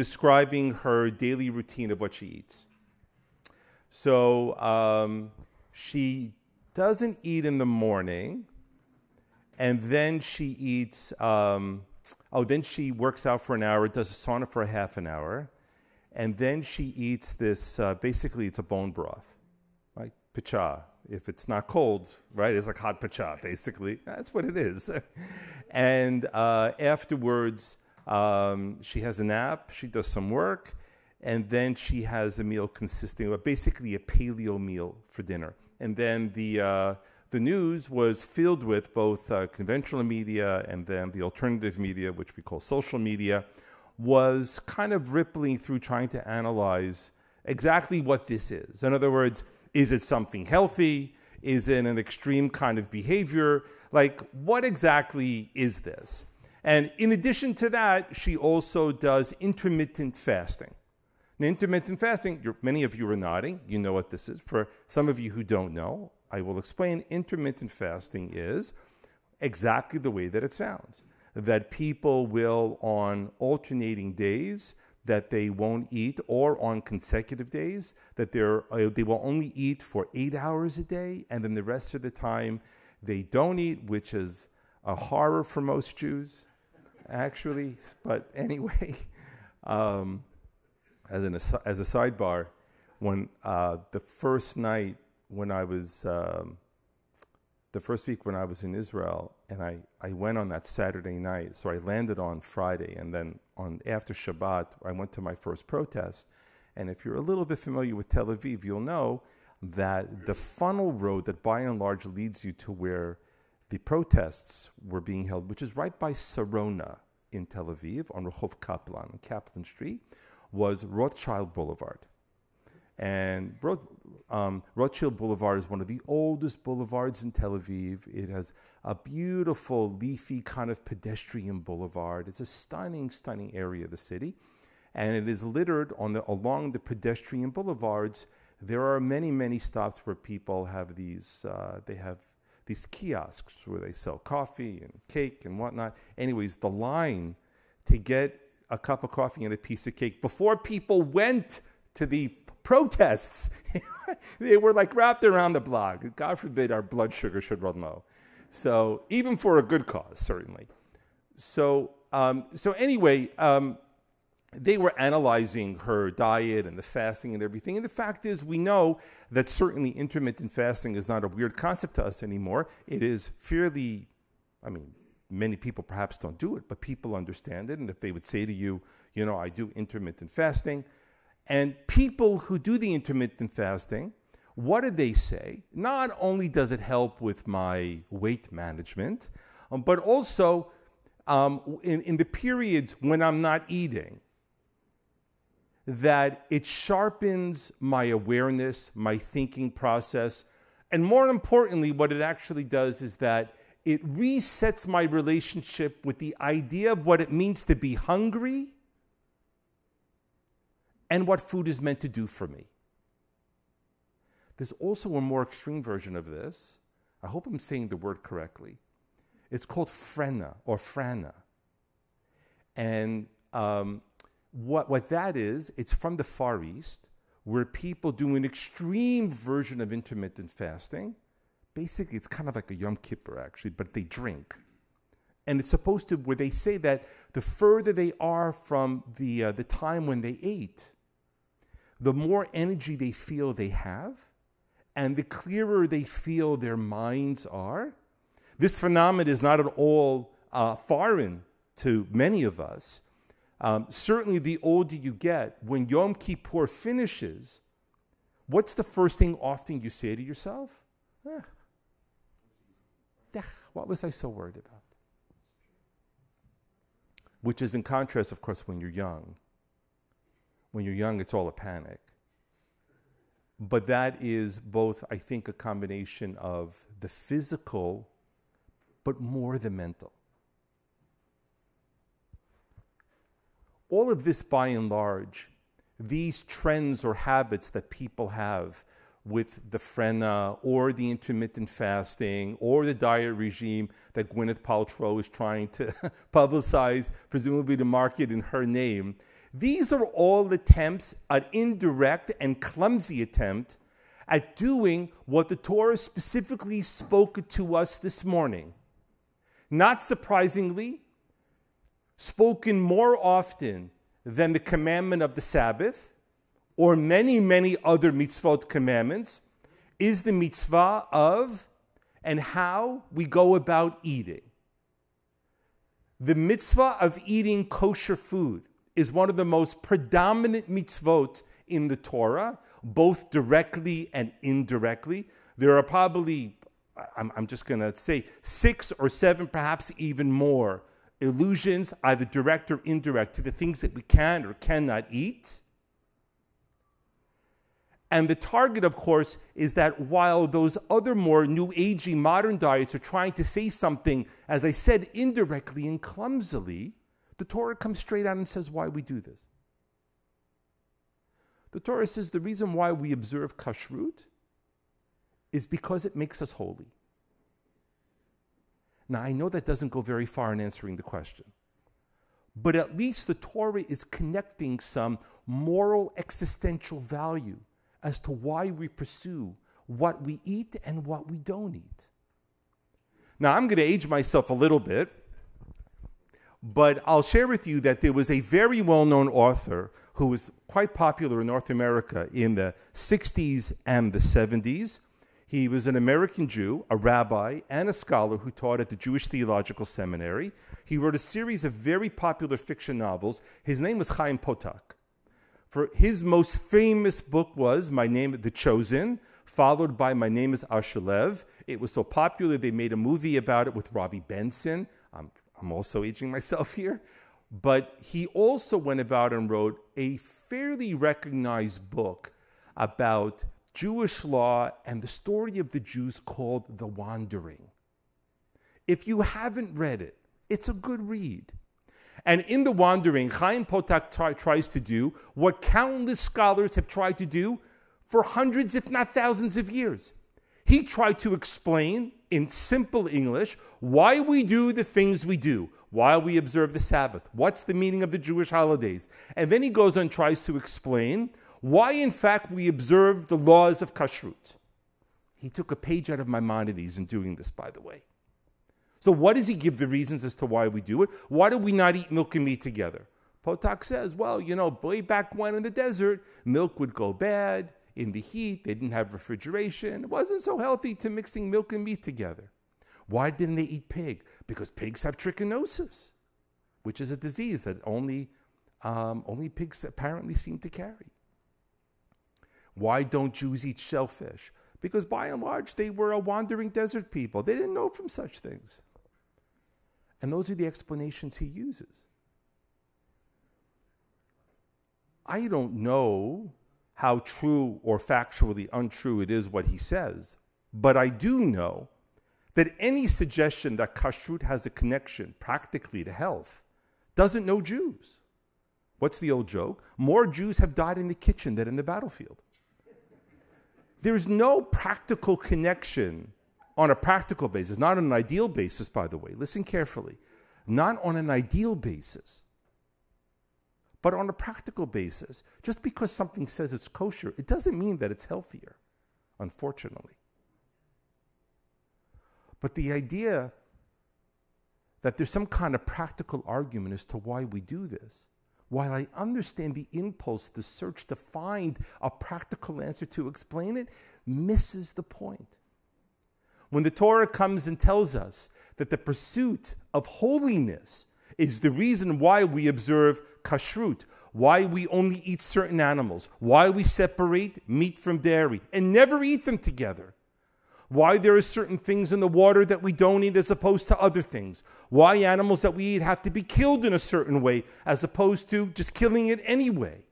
describing her daily routine of what she eats. So um, she doesn't eat in the morning, and then she eats. Um, oh, then she works out for an hour, does a sauna for a half an hour, and then she eats this. Uh, basically, it's a bone broth, right? Picha. If it's not cold, right? It's like hot pacha, basically. That's what it is. and uh, afterwards, um, she has a nap. She does some work and then she has a meal consisting of basically a paleo meal for dinner. And then the uh, the news was filled with both uh, conventional media and then the alternative media, which we call social media, was kind of rippling through trying to analyze exactly what this is. In other words, is it something healthy? Is it an extreme kind of behavior? Like, what exactly is this? And in addition to that, she also does intermittent fasting. Now, intermittent fasting, many of you are nodding. You know what this is. For some of you who don't know, I will explain. Intermittent fasting is exactly the way that it sounds that people will, on alternating days, that they won't eat, or on consecutive days, that they're, uh, they will only eat for eight hours a day, and then the rest of the time they don't eat, which is a horror for most Jews, actually. But anyway, um, as, an, as a sidebar, when uh, the first night when I was, um, the first week when I was in Israel, and I, I went on that Saturday night, so I landed on Friday, and then on after Shabbat, I went to my first protest. And if you're a little bit familiar with Tel Aviv, you'll know that the funnel road that by and large leads you to where the protests were being held, which is right by Sarona in Tel Aviv on Rehov Kaplan, Kaplan Street, was Rothschild Boulevard. And um, Rothschild Boulevard is one of the oldest boulevards in Tel Aviv. It has a beautiful, leafy kind of pedestrian boulevard. It's a stunning, stunning area of the city. And it is littered on the, along the pedestrian boulevards. There are many, many stops where people have these, uh, they have these kiosks where they sell coffee and cake and whatnot. Anyways, the line to get a cup of coffee and a piece of cake before people went to the protests. they were like wrapped around the block. God forbid our blood sugar should run low. So even for a good cause, certainly. So um, so anyway, um, they were analyzing her diet and the fasting and everything. And the fact is, we know that certainly intermittent fasting is not a weird concept to us anymore. It is fairly, I mean, many people perhaps don't do it, but people understand it. And if they would say to you, you know, I do intermittent fasting, and people who do the intermittent fasting, what do they say? Not only does it help with my weight management, um, but also um, in, in the periods when I'm not eating, that it sharpens my awareness, my thinking process. And more importantly, what it actually does is that it resets my relationship with the idea of what it means to be hungry and what food is meant to do for me. There's also a more extreme version of this. I hope I'm saying the word correctly. It's called frena or frana. And um, what, what that is, it's from the Far East, where people do an extreme version of intermittent fasting basically it's kind of like a Yom Kippur actually, but they drink. And it's supposed to, where they say that the further they are from the, uh, the time when they ate, the more energy they feel they have, and the clearer they feel their minds are. This phenomenon is not at all uh, foreign to many of us. Um, certainly, the older you get, when Yom Kippur finishes, what's the first thing often you say to yourself? Eh, what was I so worried about? Which is in contrast, of course, when you're young. When you're young, it's all a panic. But that is both, I think, a combination of the physical, but more the mental. All of this, by and large, these trends or habits that people have with the frena or the intermittent fasting or the diet regime that Gwyneth Paltrow is trying to publicize, presumably to market in her name, These are all attempts, an indirect and clumsy attempt at doing what the Torah specifically spoke to us this morning. Not surprisingly, spoken more often than the commandment of the Sabbath or many, many other mitzvot commandments is the mitzvah of and how we go about eating. The mitzvah of eating kosher food is one of the most predominant mitzvot in the Torah, both directly and indirectly. There are probably, I'm, I'm just going to say, six or seven, perhaps even more illusions, either direct or indirect, to the things that we can or cannot eat. And the target, of course, is that while those other more new agey modern diets are trying to say something, as I said, indirectly and clumsily, the Torah comes straight out and says why we do this. The Torah says the reason why we observe kashrut is because it makes us holy. Now, I know that doesn't go very far in answering the question, but at least the Torah is connecting some moral existential value as to why we pursue what we eat and what we don't eat. Now, I'm going to age myself a little bit, but I'll share with you that there was a very well known author who was quite popular in North America in the 60s and the 70s. He was an American Jew, a rabbi, and a scholar who taught at the Jewish Theological Seminary. He wrote a series of very popular fiction novels. His name was Chaim Potok. For his most famous book was My Name The Chosen, followed by My Name is Asher Lev. It was so popular they made a movie about it with Robby Benson. I'm, I'm also aging myself here. But he also went about and wrote a fairly recognized book about Jewish law and the story of the Jews called The Wandering. If you haven't read it, it's a good read. And in the wandering, Chaim Potok t- tries to do what countless scholars have tried to do for hundreds, if not thousands of years. He tried to explain in simple English why we do the things we do, why we observe the Sabbath, what's the meaning of the Jewish holidays. And then he goes on and tries to explain why, in fact, we observe the laws of kashrut. He took a page out of Maimonides in doing this, by the way. So, what does he give the reasons as to why we do it? Why do we not eat milk and meat together? Potok says, well, you know, way back when in the desert, milk would go bad in the heat. They didn't have refrigeration. It wasn't so healthy to mixing milk and meat together. Why didn't they eat pig? Because pigs have trichinosis, which is a disease that only, um, only pigs apparently seem to carry. Why don't Jews eat shellfish? Because by and large, they were a wandering desert people. They didn't know from such things. And those are the explanations he uses. I don't know how true or factually untrue it is what he says, but I do know that any suggestion that kashrut has a connection practically to health doesn't know Jews. What's the old joke? More Jews have died in the kitchen than in the battlefield. There's no practical connection on a practical basis, not on an ideal basis, by the way, listen carefully, not on an ideal basis, but on a practical basis. Just because something says it's kosher, it doesn't mean that it's healthier, unfortunately. But the idea that there's some kind of practical argument as to why we do this, while I understand the impulse, to search to find a practical answer to explain it, misses the point. When the Torah comes and tells us that the pursuit of holiness is the reason why we observe kashrut, why we only eat certain animals, why we separate meat from dairy and never eat them together, why there are certain things in the water that we don't eat as opposed to other things, why animals that we eat have to be killed in a certain way as opposed to just killing it anyway.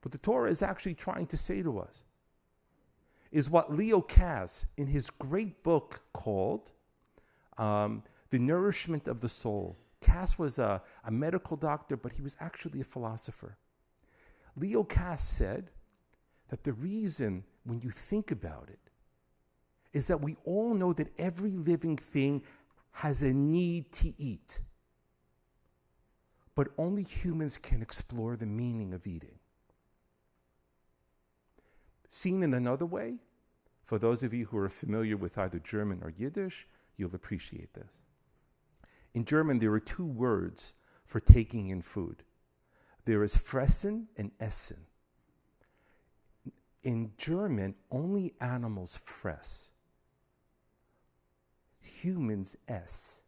What the Torah is actually trying to say to us is what Leo Kass, in his great book called um, The Nourishment of the Soul, Kass was a, a medical doctor, but he was actually a philosopher. Leo Kass said that the reason, when you think about it, is that we all know that every living thing has a need to eat. but only humans can explore the meaning of eating. Seen in another way, for those of you who are familiar with either German or Yiddish, you'll appreciate this. In German, there are two words for taking in food there is fressen and essen. In German, only animals fress, humans ess.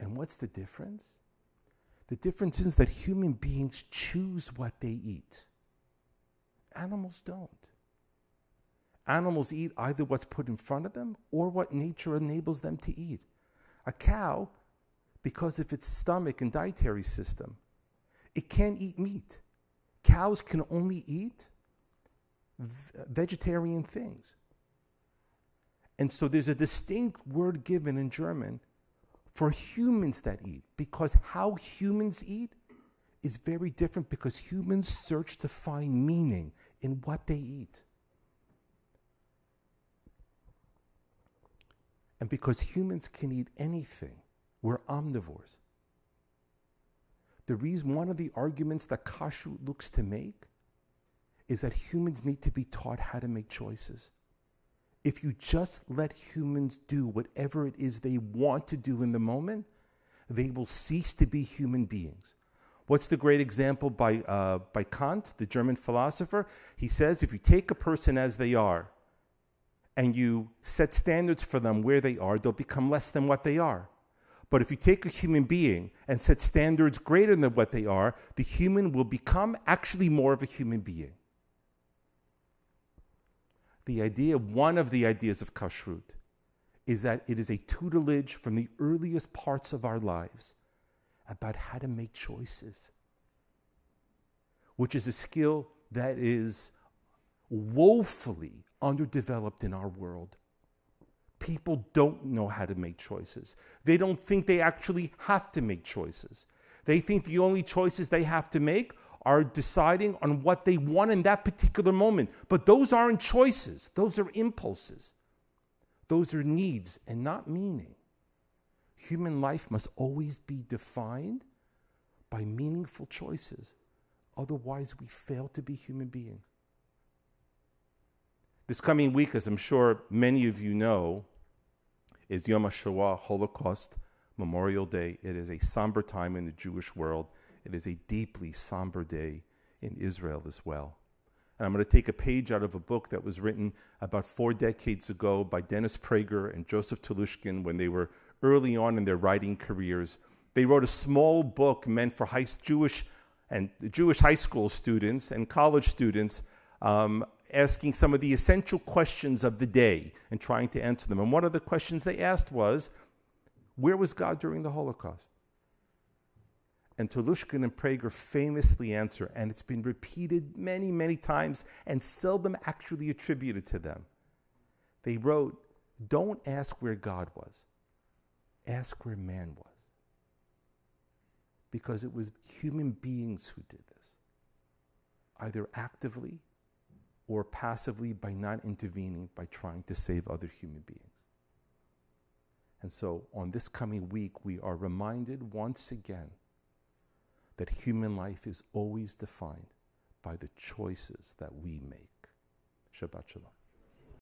And what's the difference? The difference is that human beings choose what they eat. Animals don't. Animals eat either what's put in front of them or what nature enables them to eat. A cow, because of its stomach and dietary system, it can't eat meat. Cows can only eat vegetarian things. And so there's a distinct word given in German for humans that eat because how humans eat is very different because humans search to find meaning in what they eat. And because humans can eat anything, we're omnivores. The reason, one of the arguments that kashrut looks to make is that humans need to be taught how to make choices. If you just let humans do whatever it is they want to do in the moment, they will cease to be human beings. What's the great example by, uh, by Kant, the German philosopher? He says if you take a person as they are and you set standards for them where they are, they'll become less than what they are. But if you take a human being and set standards greater than what they are, the human will become actually more of a human being. The idea, one of the ideas of kashrut, is that it is a tutelage from the earliest parts of our lives about how to make choices, which is a skill that is woefully underdeveloped in our world. People don't know how to make choices. They don't think they actually have to make choices. They think the only choices they have to make are deciding on what they want in that particular moment. But those aren't choices, those are impulses. Those are needs and not meaning. Human life must always be defined by meaningful choices. Otherwise, we fail to be human beings. This coming week, as I'm sure many of you know, is Yom HaShoah, Holocaust Memorial Day. It is a somber time in the Jewish world. It is a deeply somber day in Israel as well. And I'm going to take a page out of a book that was written about four decades ago by Dennis Prager and Joseph Telushkin when they were early on in their writing careers. They wrote a small book meant for high, Jewish and Jewish high school students and college students um, asking some of the essential questions of the day and trying to answer them. And one of the questions they asked was, Where was God during the Holocaust? And Telushkin and Prager famously answer, and it's been repeated many, many times and seldom actually attributed to them. They wrote, Don't ask where God was, ask where man was. Because it was human beings who did this, either actively or passively by not intervening, by trying to save other human beings. And so on this coming week, we are reminded once again that human life is always defined by the choices that we make. Shabbat Shalom.